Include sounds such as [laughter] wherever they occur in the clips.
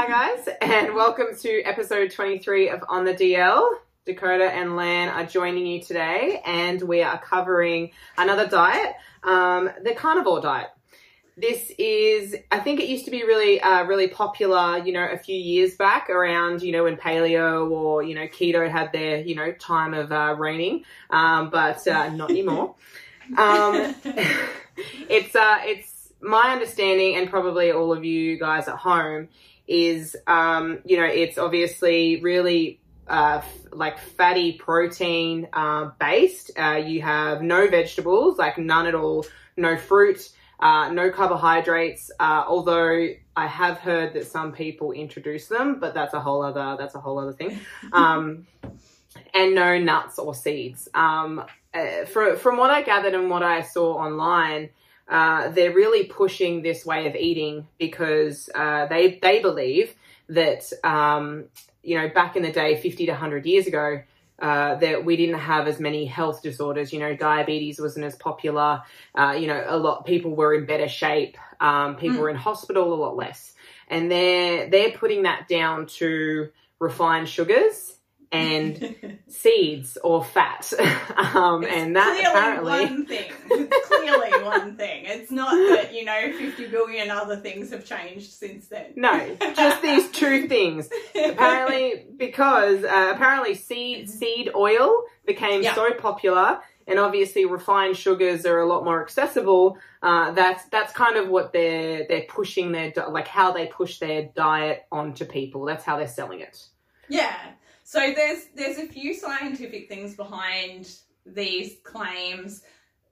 Hi, guys, and welcome to episode 23 of On the DL. Dakota and Lan are joining you today, and we are covering another diet, um, the carnivore diet. This is, I think it used to be really, uh, really popular, you know, a few years back around, you know, when paleo or, you know, keto had their, you know, time of uh, reigning, um, but uh, not anymore. [laughs] um, [laughs] it's, uh, it's my understanding, and probably all of you guys at home, is, um, you know, it's obviously really uh, like fatty protein uh, based. Uh, you have no vegetables, like none at all, no fruit, uh, no carbohydrates. Uh, although I have heard that some people introduce them, but that's a whole other that's a whole other thing. [laughs] Um, and no nuts or seeds. Um, uh, for, from what I gathered and what I saw online, uh, they're really pushing this way of eating because uh, they they believe that um, you know back in the day, fifty to hundred years ago, uh, that we didn't have as many health disorders. You know, diabetes wasn't as popular. Uh, you know, a lot people were in better shape. Um, people Mm. were in hospital a lot less, and they're they're putting that down to refined sugars and [laughs] seeds or fat. [laughs] um, and that clearly apparently. one thing. It's clearly [laughs] one thing. It's not that you know fifty billion other things have changed since then. No, just these two things. Apparently, because uh, apparently seed seed oil became Yeah. so popular, and obviously refined sugars are a lot more accessible. Uh, that's that's kind of what they're they're pushing their like how they push their diet onto people. That's how they're selling it. Yeah. So there's there's a few scientific things behind these claims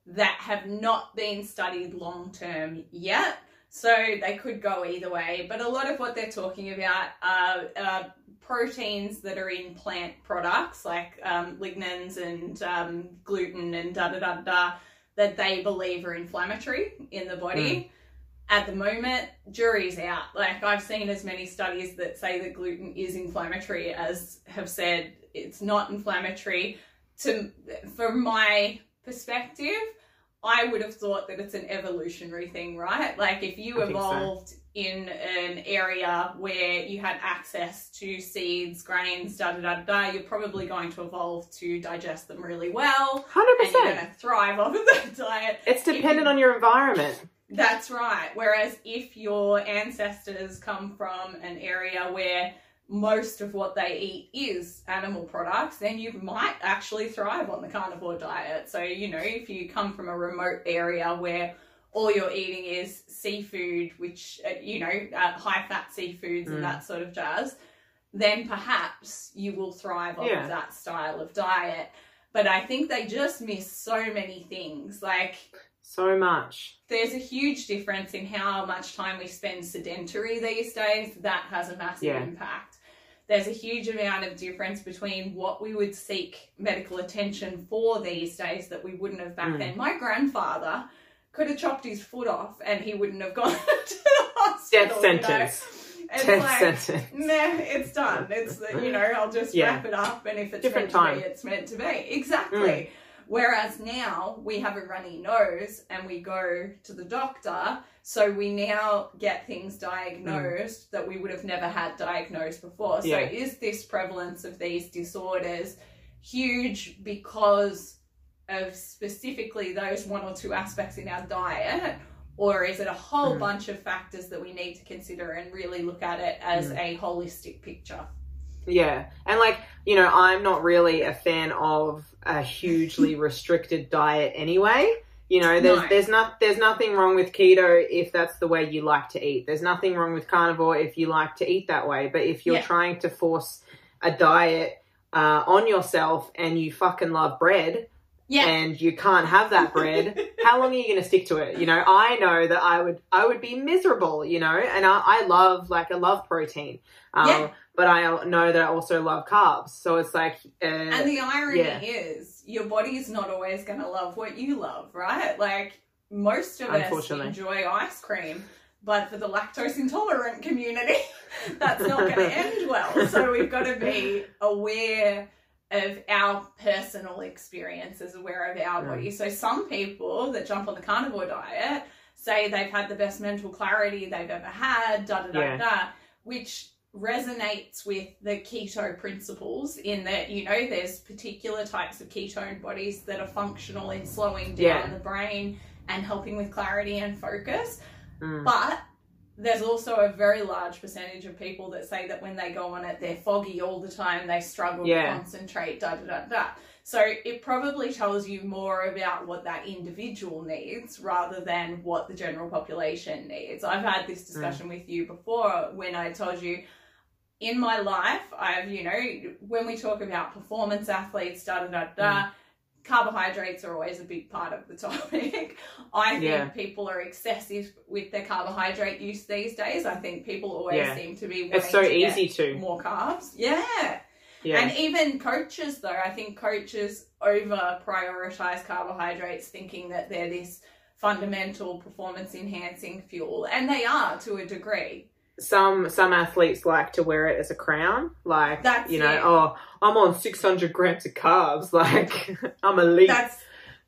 that have not been studied long term yet. So they could go either way, but a lot of what they're talking about are uh, proteins that are in plant products like um, lignans and um, gluten and da da da da that they believe are inflammatory in the body. At the moment, jury's out. Like I've seen as many studies that say that gluten is inflammatory as have said it's not inflammatory. To from my perspective, I would have thought that it's an evolutionary thing, right? Like if you I think so. evolved in an area where you had access to seeds, grains, da da da da, you're probably going to evolve to digest them really well, Hundred and you're going percent. thrive off of that [laughs] diet. It's dependent on your environment. That's right. Whereas if your ancestors come from an area where most of what they eat is animal products, then you might actually thrive on the carnivore diet. So, you know, if you come from a remote area where all you're eating is seafood, which, uh, you know, uh, high fat seafoods Mm. and that sort of jazz, then perhaps you will thrive on Yeah. that style of diet. But I think they just miss so many things. Like, So much. there's a huge difference in how much time we spend sedentary these days. That has a massive Yeah. impact. There's a huge amount of difference between what we would seek medical attention for these days that we wouldn't have back Mm. then. My grandfather could have chopped his foot off and he wouldn't have gone [laughs] to the hospital. Death you know? sentence. It's Death like, sentence. Nah, it's done. It's you know, I'll just Yeah. wrap it up, and if it's Different meant time. to be, it's meant to be. Exactly. Whereas now we have a runny nose and we go to the doctor, so we now get things diagnosed that we would have never had diagnosed before. So Yeah. is this prevalence of these disorders huge because of specifically those one or two aspects in our diet? Or is it a whole Mm. bunch of factors that we need to consider and really look at it as Mm. a holistic picture? Yeah. And like, you know, I'm not really a fan of a hugely [laughs] restricted diet anyway. You know, there's No. there's not there's nothing wrong with keto if that's the way you like to eat. There's nothing wrong with carnivore if you like to eat that way. But if you're Yeah. trying to force a diet uh, on yourself and you fucking love bread Yeah. and you can't have that bread, [laughs] how long are you going to stick to it? You know, I know that I would I would be miserable. You know, and I, I love like I love protein. Um, Yeah. But I know that I also love carbs, so it's like, uh, And the irony yeah. is, your body's not always going to love what you love, right? Like, most of us enjoy ice cream, but for the lactose intolerant community, [laughs] that's not going [laughs] to end well. So we've got to be aware of our personal experiences, aware of our Mm. body. So some people that jump on the carnivore diet say they've had the best mental clarity they've ever had, da da da Yeah. da, which resonates with the keto principles in that you know there's particular types of ketone bodies that are functional in slowing down Yeah. the brain and helping with clarity and focus Mm. but there's also a very large percentage of people that say that when they go on it they're foggy all the time they struggle Yeah. to concentrate da da da da so it probably tells you more about what that individual needs rather than what the general population needs. I've had this discussion with you before when I told you in my life, I've, you know, when we talk about performance athletes, da da da da, mm. carbohydrates are always a big part of the topic. [laughs] I think Yeah. people are excessive with their carbohydrate use these days. I think people always Yeah. seem to be It's so to easy to. more carbs. Yeah. Yeah. And even coaches, though, I think coaches over prioritize carbohydrates, thinking that they're this fundamental performance enhancing fuel. And they are to a degree. Some some athletes like to wear it as a crown, like That's you know, it. oh, I'm on 600 grams of carbs, [laughs] like I'm elite. That's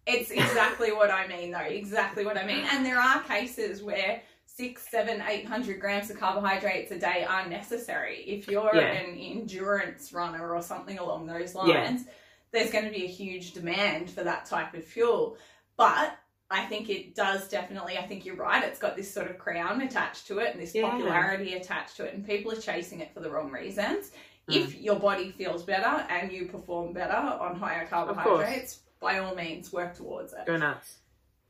it's exactly [laughs] what I mean, though. Exactly what I mean. And there are cases where six, seven, eight hundred grams of carbohydrates a day are necessary. If you're Yeah. an endurance runner or something along those lines, Yeah. there's going to be a huge demand for that type of fuel. But I think it does definitely, I think you're right. It's got this sort of crown attached to it and this Yeah. popularity attached to it, and people are chasing it for the wrong reasons. Mm. If your body feels better and you perform better on higher carbohydrates, by all means work towards it. Go nuts.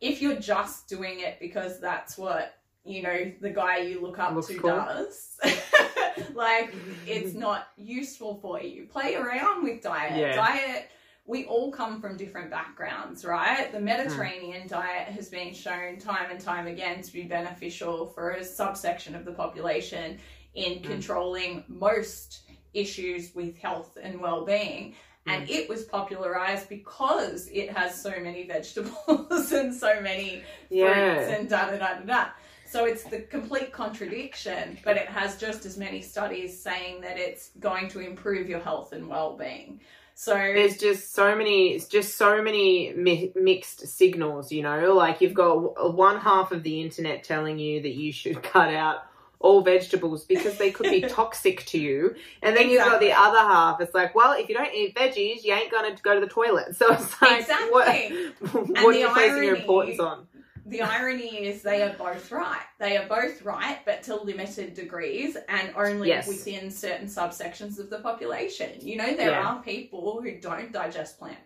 If you're just doing it because that's what, you know, the guy you look up Looks to cool. does, [laughs] like it's not useful for you. Play around with diet. Yeah. Diet, we all come from different backgrounds, right? The Mediterranean diet has been shown time and time again to be beneficial for a subsection of the population in Mm. controlling most issues with health and well-being and Mm. it was popularized because it has so many vegetables [laughs] and so many fruits Yeah. and da da da da da. So it's the complete contradiction, but it has just as many studies saying that it's going to improve your health and well-being. So There's just so many, it's just so many mi- mixed signals, you know. Like you've got uh, one half of the internet telling you that you should [laughs] cut out all vegetables because they could be [laughs] toxic to you, and then you've got the other half. It's like, well, if you don't eat veggies, you ain't gonna go to the toilet. [laughs] So it's like, exactly. what, what are you placing your importance on? The irony is they are both right. They are both right, but to limited degrees and only Yes. within certain subsections of the population. You know, there Yeah. are people who don't digest plant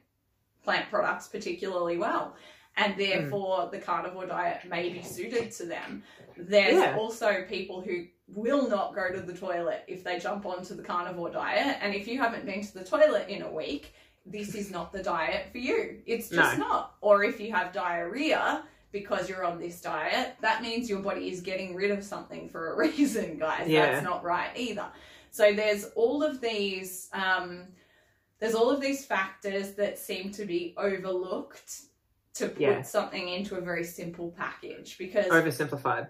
plant products particularly well, and hmm. therefore the carnivore diet may be suited to them. There's Yeah. also people who will not go to the toilet if they jump onto the carnivore diet, and if you haven't been to the toilet in a week, this is not the diet for you. It's just not. Or if you have diarrhea because you're on this diet, that means your body is getting rid of something for a [laughs] reason, guys. Yeah. That's not right either. So there's all of these um, there's all of these factors that seem to be overlooked to put Yeah. something into a very simple package because Oversimplified.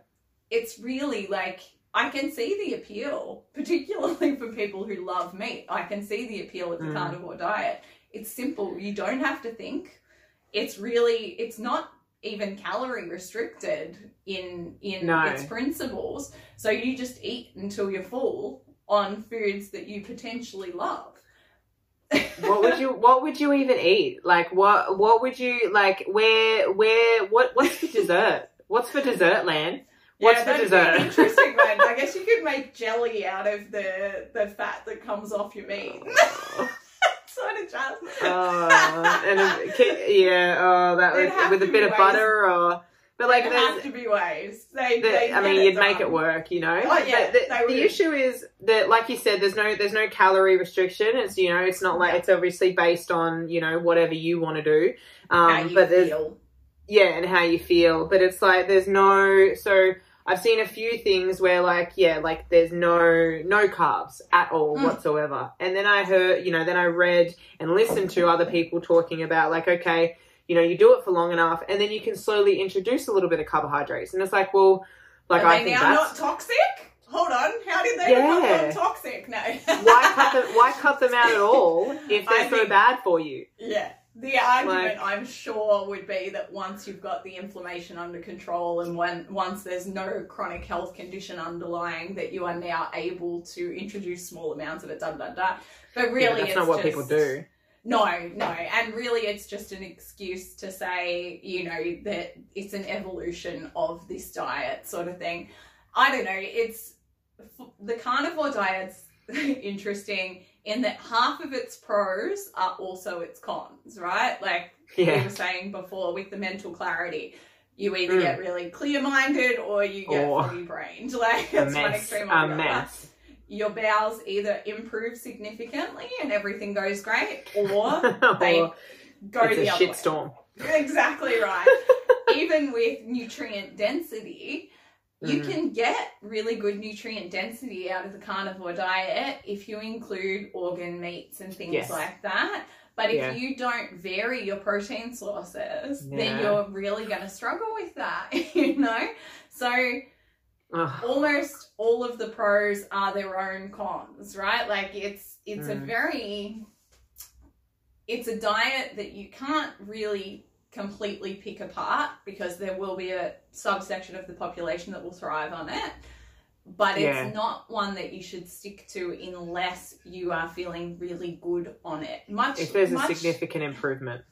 it's really like I can see the appeal, particularly for people who love meat. I can see the appeal of the Mm. carnivore diet. It's simple. You don't have to think. It's really it's not even calorie restricted in in No. its principles. So you just eat until you're full on foods that you potentially love. what would you what would you even eat like what what would you like where where what what's for dessert what's for dessert Lan What's yeah, for dessert? Interesting [laughs] one. I guess you could make jelly out of the the fat that comes off your meat. Oh. Sort of just. oh, and a, ki- yeah oh that There'd would, with a bit of ways- butter or but like there have to be ways. They, the, they I mean, you'd make it work, you know. Oh, yeah, the, the issue is that, like you said, there's no there's no calorie restriction. It's you know, it's not like Yeah. it's obviously based on you know whatever you want to do. Um, but there's feel. yeah, and how you feel. But it's like there's no so I've seen a few things where like yeah, like there's no no carbs at all Mm. whatsoever. And then I heard, you know, then I read and listened to other people talking about like okay, you know, you do it for long enough and then you can slowly introduce a little bit of carbohydrates. And it's like, well, like Are I they think now that's not toxic? Hold on. How did they Yeah. become toxic? No. why cut [laughs] them why cut them out at all if they're so think- bad for you? Yeah. The argument I'm sure would be that once you've got the inflammation under control and when once there's no chronic health condition underlying that you are now able to introduce small amounts of it da da da. But really yeah, that's it's not what just, people do. No, no. And really it's just an excuse to say, you know, that it's an evolution of this diet sort of thing. I don't know, it's the carnivore diet's [laughs] interesting in that half of its pros are also its cons, right? Like we were saying before with the mental clarity. You either Mm. get really clear minded or you get Or foggy brained. [laughs] Like it's one extreme or A the other. mess. Your bowels either improve significantly and everything goes great, or [laughs] or they go it's the a other way. shitstorm. Exactly right. [laughs] Even with nutrient density, you Mhm. can get really good nutrient density out of the carnivore diet if you include organ meats and things Yes. like that. But if Yeah. you don't vary your protein sources, then you're really going to struggle with that, [laughs] you know? So Ugh. almost all of the pros are their own cons, right? Like it's it's a Mm. very it's a diet that you can't really completely pick apart because there will be a subsection of the population that will thrive on it. But Yeah. it's not one that you should stick to unless you are feeling really good on it. Much If there's a significant improvement.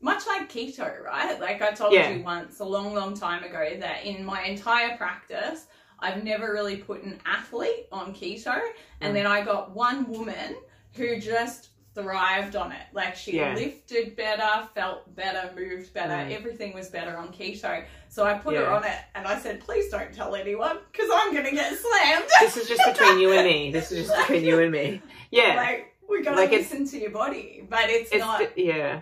much like keto, right? Like I told Yeah. you once a long, long time ago that in my entire practice, I've never really put an athlete on keto. And Mm. then I got one woman who just thrived on it. Like she Yeah. lifted better, felt better, moved better. Mm. Everything was better on keto. So I put her on it and I said, please don't tell anyone because I'm going to get slammed. This is just between you and me. This is just [laughs] between you and me. Yeah. Like, we got to Like listen to your body. But it's, it's not de- yeah.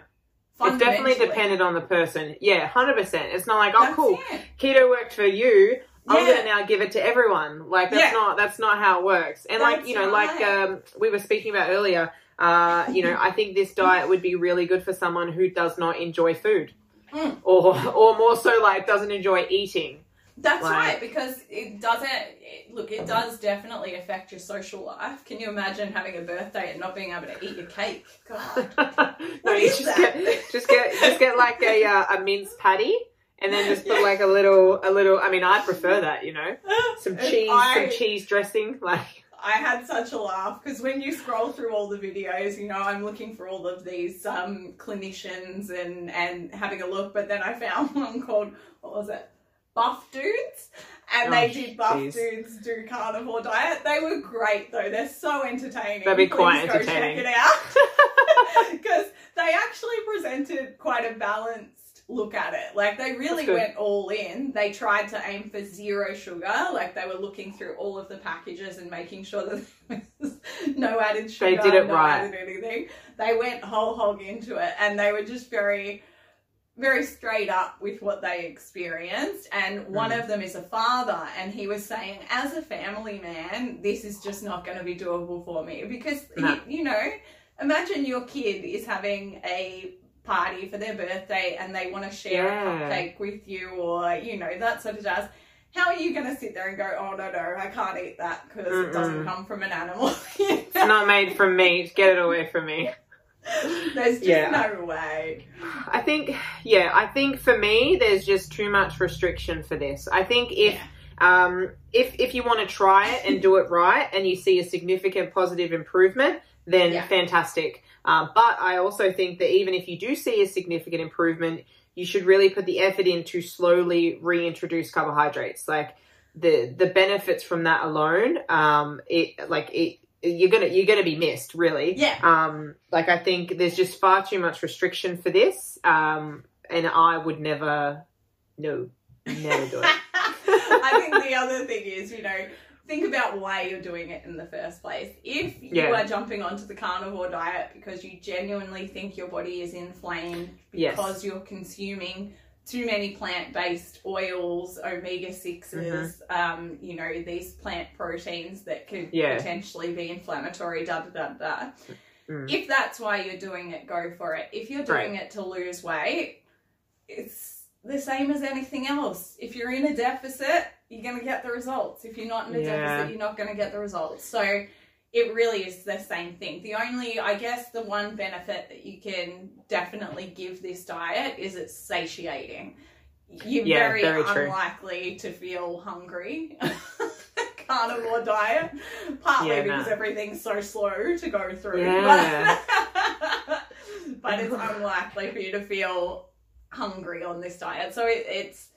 It's definitely dependent on the person. Yeah, hundred percent. It's not like, oh, That's cool, it. keto worked for you. I'm Yeah. gonna now give it to everyone. Like that's Yeah. not that's not how it works. And like you know, like um, we were speaking about earlier. Uh, you know, I think this diet would be really good for someone who does not enjoy food, Mm. or or more so like doesn't enjoy eating. That's Like- right, because it doesn't. It, look, it does definitely affect your social life. Can you imagine having a birthday and not being able to eat your cake? God. [laughs] no, What you is just that? get just get just get like a uh, a minced patty. And then just put Yeah. like a little, a little. I mean, I prefer that, you know, [laughs] some cheese, I- some cheese dressing. Like, I had such a laugh because when you scroll through all the videos, you know, I'm looking for all of these um, clinicians and and having a look, but then I found [laughs] one called what was it, Buff Dudes, and they Oh, did Buff jeez. Dudes do carnivore diet. They were great though; they're so entertaining. That'd be Please quite go entertaining. Check it out [laughs] [laughs] because they actually presented quite a balanced look at it. Like they really went all in. They tried to aim for zero sugar. Like they were looking through all of the packages and making sure that there was [laughs] no added sugar. They did it no right. added anything. They went whole hog into it, and they were just very. Very straight up with what they experienced, and one Mm. of them is a father, and he was saying, as a family man, this is just not going to be doable for me because No. you, you know, imagine your kid is having a party for their birthday and they want to share Yeah. a cupcake with you or you know that sort of jazz how are you going to sit there and go oh no no i can't eat that because it doesn't come from an animal [laughs] it's not made from meat. Get it away from me. [laughs] there's just Yeah. no way I think, yeah, I think for me, there's just too much restriction for this. I think if, um, if if you want to try it and do it right, and you see a significant positive improvement, then [laughs] Yeah. fantastic. Uh, but I also think that even if you do see a significant improvement, you should really put the effort in to slowly reintroduce carbohydrates. Like the the benefits from that alone, um, it like it. You're gonna you're gonna be missed, really. yeah Um, like I think there's just far too much restriction for this, um, and I would never, no, never do it. [laughs] I think the other thing is, you know, think about why you're doing it in the first place. If you Yeah. are jumping onto the carnivore diet because you genuinely think your body is inflamed Yes. because you're consuming too many plant-based oils, omega 6s um, you know, these plant proteins that could Yeah. potentially be inflammatory, da da da da. Mm. If that's why you're doing it, go for it. If you're doing it to lose weight, it's the same as anything else. If you're in a deficit, you're going to get the results. If you're not in a Yeah. deficit, you're not going to get the results. So it really is the same thing. The only, I guess, the one benefit that you can definitely give this diet is it's satiating. You're Yeah, very, very unlikely to feel hungry. [laughs] Carnivore diet, partly Yeah, because no. everything's so slow to go through. Yeah. But, [laughs] but it's unlikely for you to feel hungry on this diet. So it, it's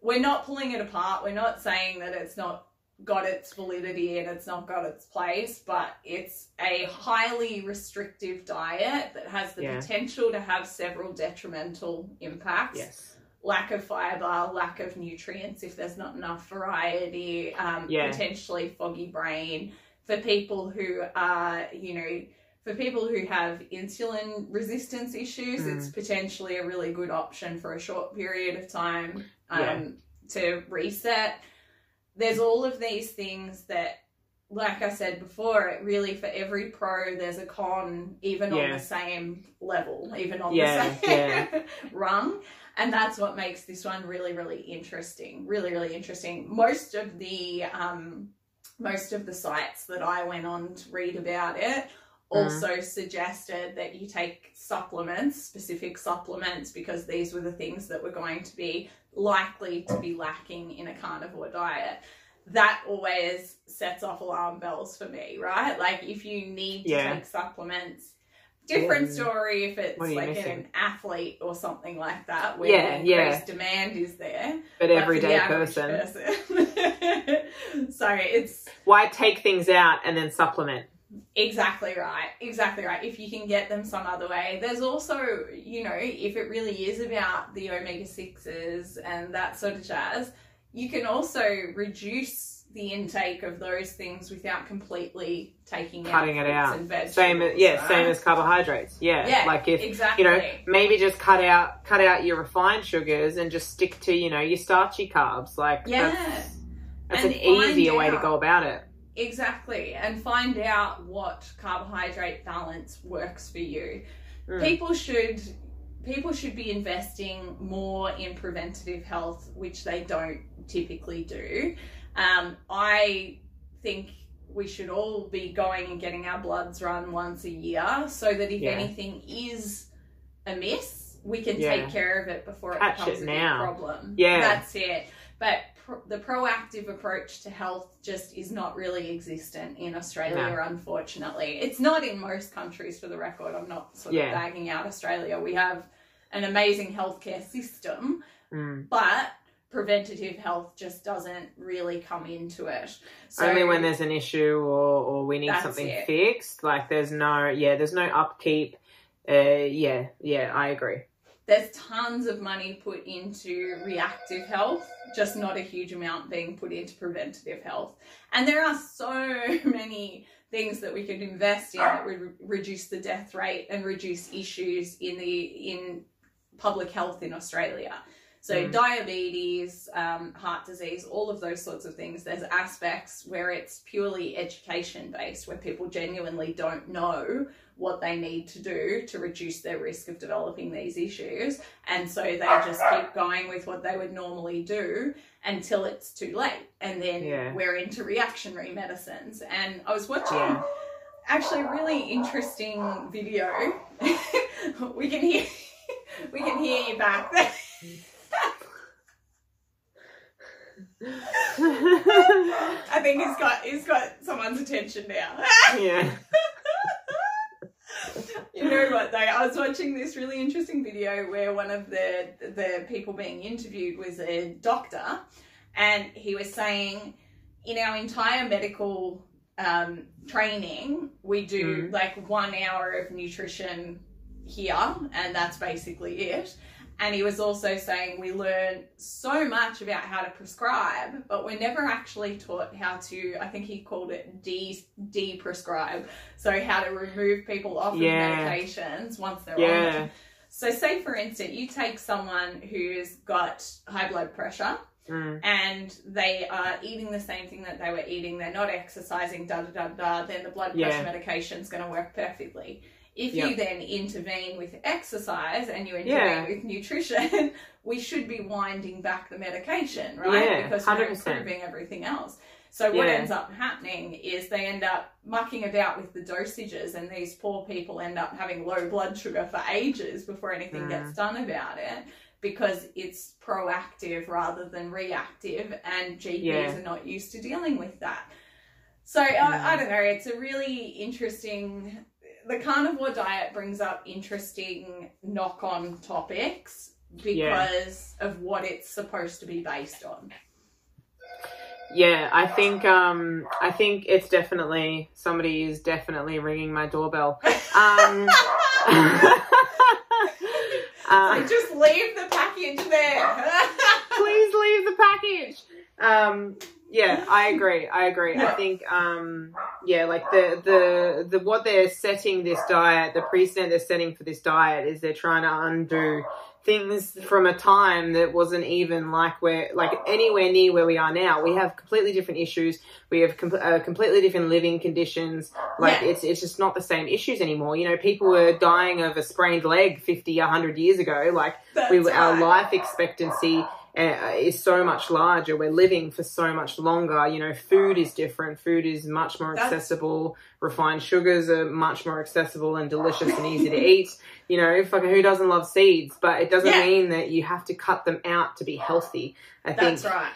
we're not pulling it apart. We're not saying that it's not got its validity and it's not got its place, but it's a highly restrictive diet that has the Yeah. potential to have several detrimental impacts. Yes. Lack of fiber, lack of nutrients if there's not enough variety, um, Yeah. potentially foggy brain. For people who are, you know, for people who have insulin resistance issues, Mm. it's potentially a really good option for a short period of time um, Yeah. to reset. There's all of these things that, like I said before, it really for every pro, there's a con, even on the same level, even on Yeah, the same [laughs] rung. And that's what makes this one really, really interesting. Really, really interesting. Most of the um, most of the sites that I went on to read about it Mm. also suggested that you take supplements, specific supplements, because these were the things that were going to be likely to be lacking in a carnivore diet. That always sets off alarm bells for me, right? Like if you need to Yeah. take supplements, different story if it's what are you like missing? an athlete or something like that, where Yeah, yeah. demand is there. But But everyday person. person. [laughs] so it's Why take things out and then supplement? Exactly right. Exactly right. If you can get them some other way. There's also, you know, if it really is about the omega 6s and that sort of jazz, you can also reduce the intake of those things without completely taking Cutting out it out. Same as yeah, right? same as carbohydrates. Yeah. Yeah, Like if exactly. you know, maybe just cut out cut out your refined sugars and just stick to, you know, your starchy carbs. Like Yeah. that's that's an easier way to go about it. Exactly. And find out what carbohydrate balance works for you. Mm. People should people should be investing more in preventative health, which they don't typically do. Um, I think we should all be going and getting our bloods run once a year so that if Yeah. anything is amiss, we can Yeah. take care of it before it becomes it a big problem. Yeah. That's it. But pro- the proactive approach to health just is not really existent in Australia, unfortunately. It's not in most countries, for the record. I'm not sort Yeah. of bagging out Australia. We have an amazing healthcare system, Mm. but preventative health just doesn't really come into it. So Only when there's an issue or, or we need something it. fixed. Like there's no yeah, there's no upkeep. Uh, yeah, yeah, I agree. There's tons of money put into reactive health, just not a huge amount being put into preventative health. And there are so [laughs] many things that we could invest in that would re- reduce the death rate and reduce issues in the in public health in Australia. So Mm. diabetes, um, heart disease, all of those sorts of things. There's aspects where it's purely education based, where people genuinely don't know what they need to do to reduce their risk of developing these issues. And so they just keep [laughs] going with what they would normally do until it's too late. And then Yeah. we're into reactionary medicines. And I was watching Yeah. actually a really interesting video. [laughs] we can hear [laughs] we can hear you back there. [laughs] I think he's got he's got someone's attention now. yeah. [laughs] you know what though? I was watching this really interesting video where one of the the people being interviewed was a doctor, and he was saying, in our entire medical um, training, we do Mm. like one hour of nutrition here, and that's basically it. And he was also saying we learn so much about how to prescribe, but we're never actually taught how to. I think he called it de de prescribe, so how to remove people off Yeah. of medications once they're on them. So, say for instance, you take someone who's got high blood pressure Mm. and they are eating the same thing that they were eating, they're not exercising, da da da da, then the blood pressure Yeah. medication is going to work perfectly. If Yeah. you then intervene with exercise and you intervene Yeah. with nutrition, [laughs] we should be winding back the medication, right? Yeah, because we're 100%. improving everything else. So what Yeah. ends up happening is they end up mucking about with the dosages, and these poor people end up having low blood sugar for ages before anything Mm. gets done about it because it's proactive rather than reactive, and GPs Yeah. are not used to dealing with that. So Mm. I, I don't know. It's a really interesting. The carnivore diet brings up interesting knock-on topics because of what it's supposed to be based on. Yeah, I think um, I think it's definitely somebody is definitely ringing my doorbell. Um, [laughs] [laughs] uh, So just leave the package there. [laughs] please leave the package. Um, yeah, I agree. I agree. I think, um, yeah, like the, the, the, what they're setting this diet, the precedent they're setting for this diet is they're trying to undo things from a time that wasn't even like where, like anywhere near where we are now. We have completely different issues. We have com- uh, completely different living conditions. Like Yeah. it's, it's just not the same issues anymore. You know, people were dying of a sprained leg 50, 100 years ago. Like, That's we our life expectancy Eh, is so much larger. We're living for so much longer. You know, food is different. Food is much more accessible. Refined sugars are much more accessible and delicious and easy to eat. You know, fucking who doesn't love seeds? But it doesn't Yeah. mean that you have to cut them out to be healthy. I think That's right.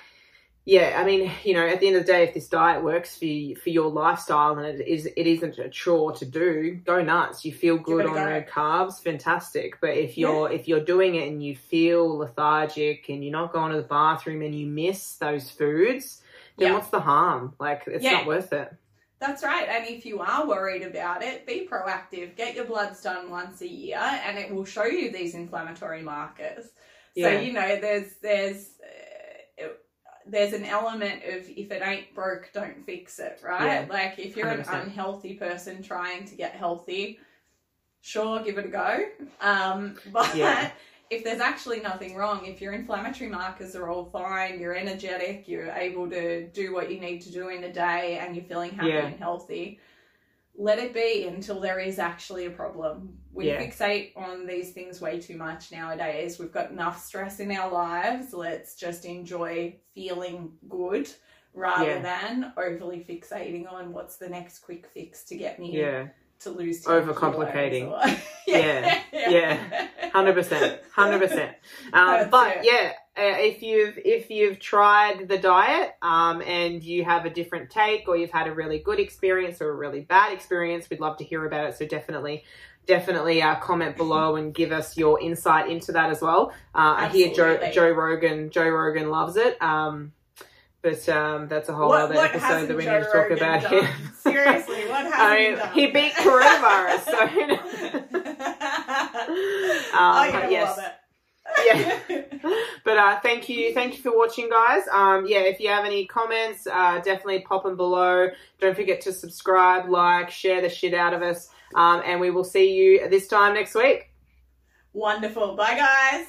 Yeah, I mean, you know, at the end of the day, if this diet works for you, for your lifestyle and it is it isn't a chore to do, go nuts. You feel good on go. no carbs, fantastic. But if you're if you're doing it and you feel lethargic and you're not going to the bathroom and you miss those foods, then Yeah. what's the harm? Like it's Yeah. not worth it. That's right. And if you are worried about it, be proactive. Get your bloods done once a year, and it will show you these inflammatory markers. Yeah. So you know, there's there's uh, there's an element of if it ain't broke, don't fix it, right? Yeah. Like if you're an 100%. unhealthy person trying to get healthy, sure, give it a go. Um, [laughs] but Yeah. if there's actually nothing wrong, if your inflammatory markers are all fine, you're energetic, you're able to do what you need to do in a day, and you're feeling happy Yeah. and healthy, let it be until there is actually a problem. We Yeah. fixate on these things way too much nowadays. We've got enough stress in our lives. Let's just enjoy feeling good rather Yeah. than overly fixating on what's the next quick fix to get me Yeah, to lose 10 Overcomplicating. or- [laughs] Yeah. Yeah. [laughs] hundred percent, hundred percent. Um, but it. yeah, if you've if you've tried the diet um, and you have a different take, or you've had a really good experience or a really bad experience, we'd love to hear about it. So definitely. Definitely uh, comment below and give us your insight into that as well. Uh, I hear Joe Joe Rogan Joe Rogan loves it, um, but um, that's a whole What, other what episode that we Joe need to talk Rogan about done? here. [laughs] Seriously, what hasn't I he mean, done? he beat coronavirus, so [laughs] oh, you're but gonna yes. Yeah. [laughs] but uh, thank you, thank you for watching, guys. Um, yeah, if you have any comments, uh, definitely pop them below. Don't forget to subscribe, like, share the shit out of us, um, and we will see you this time next week. Wonderful. Bye, guys.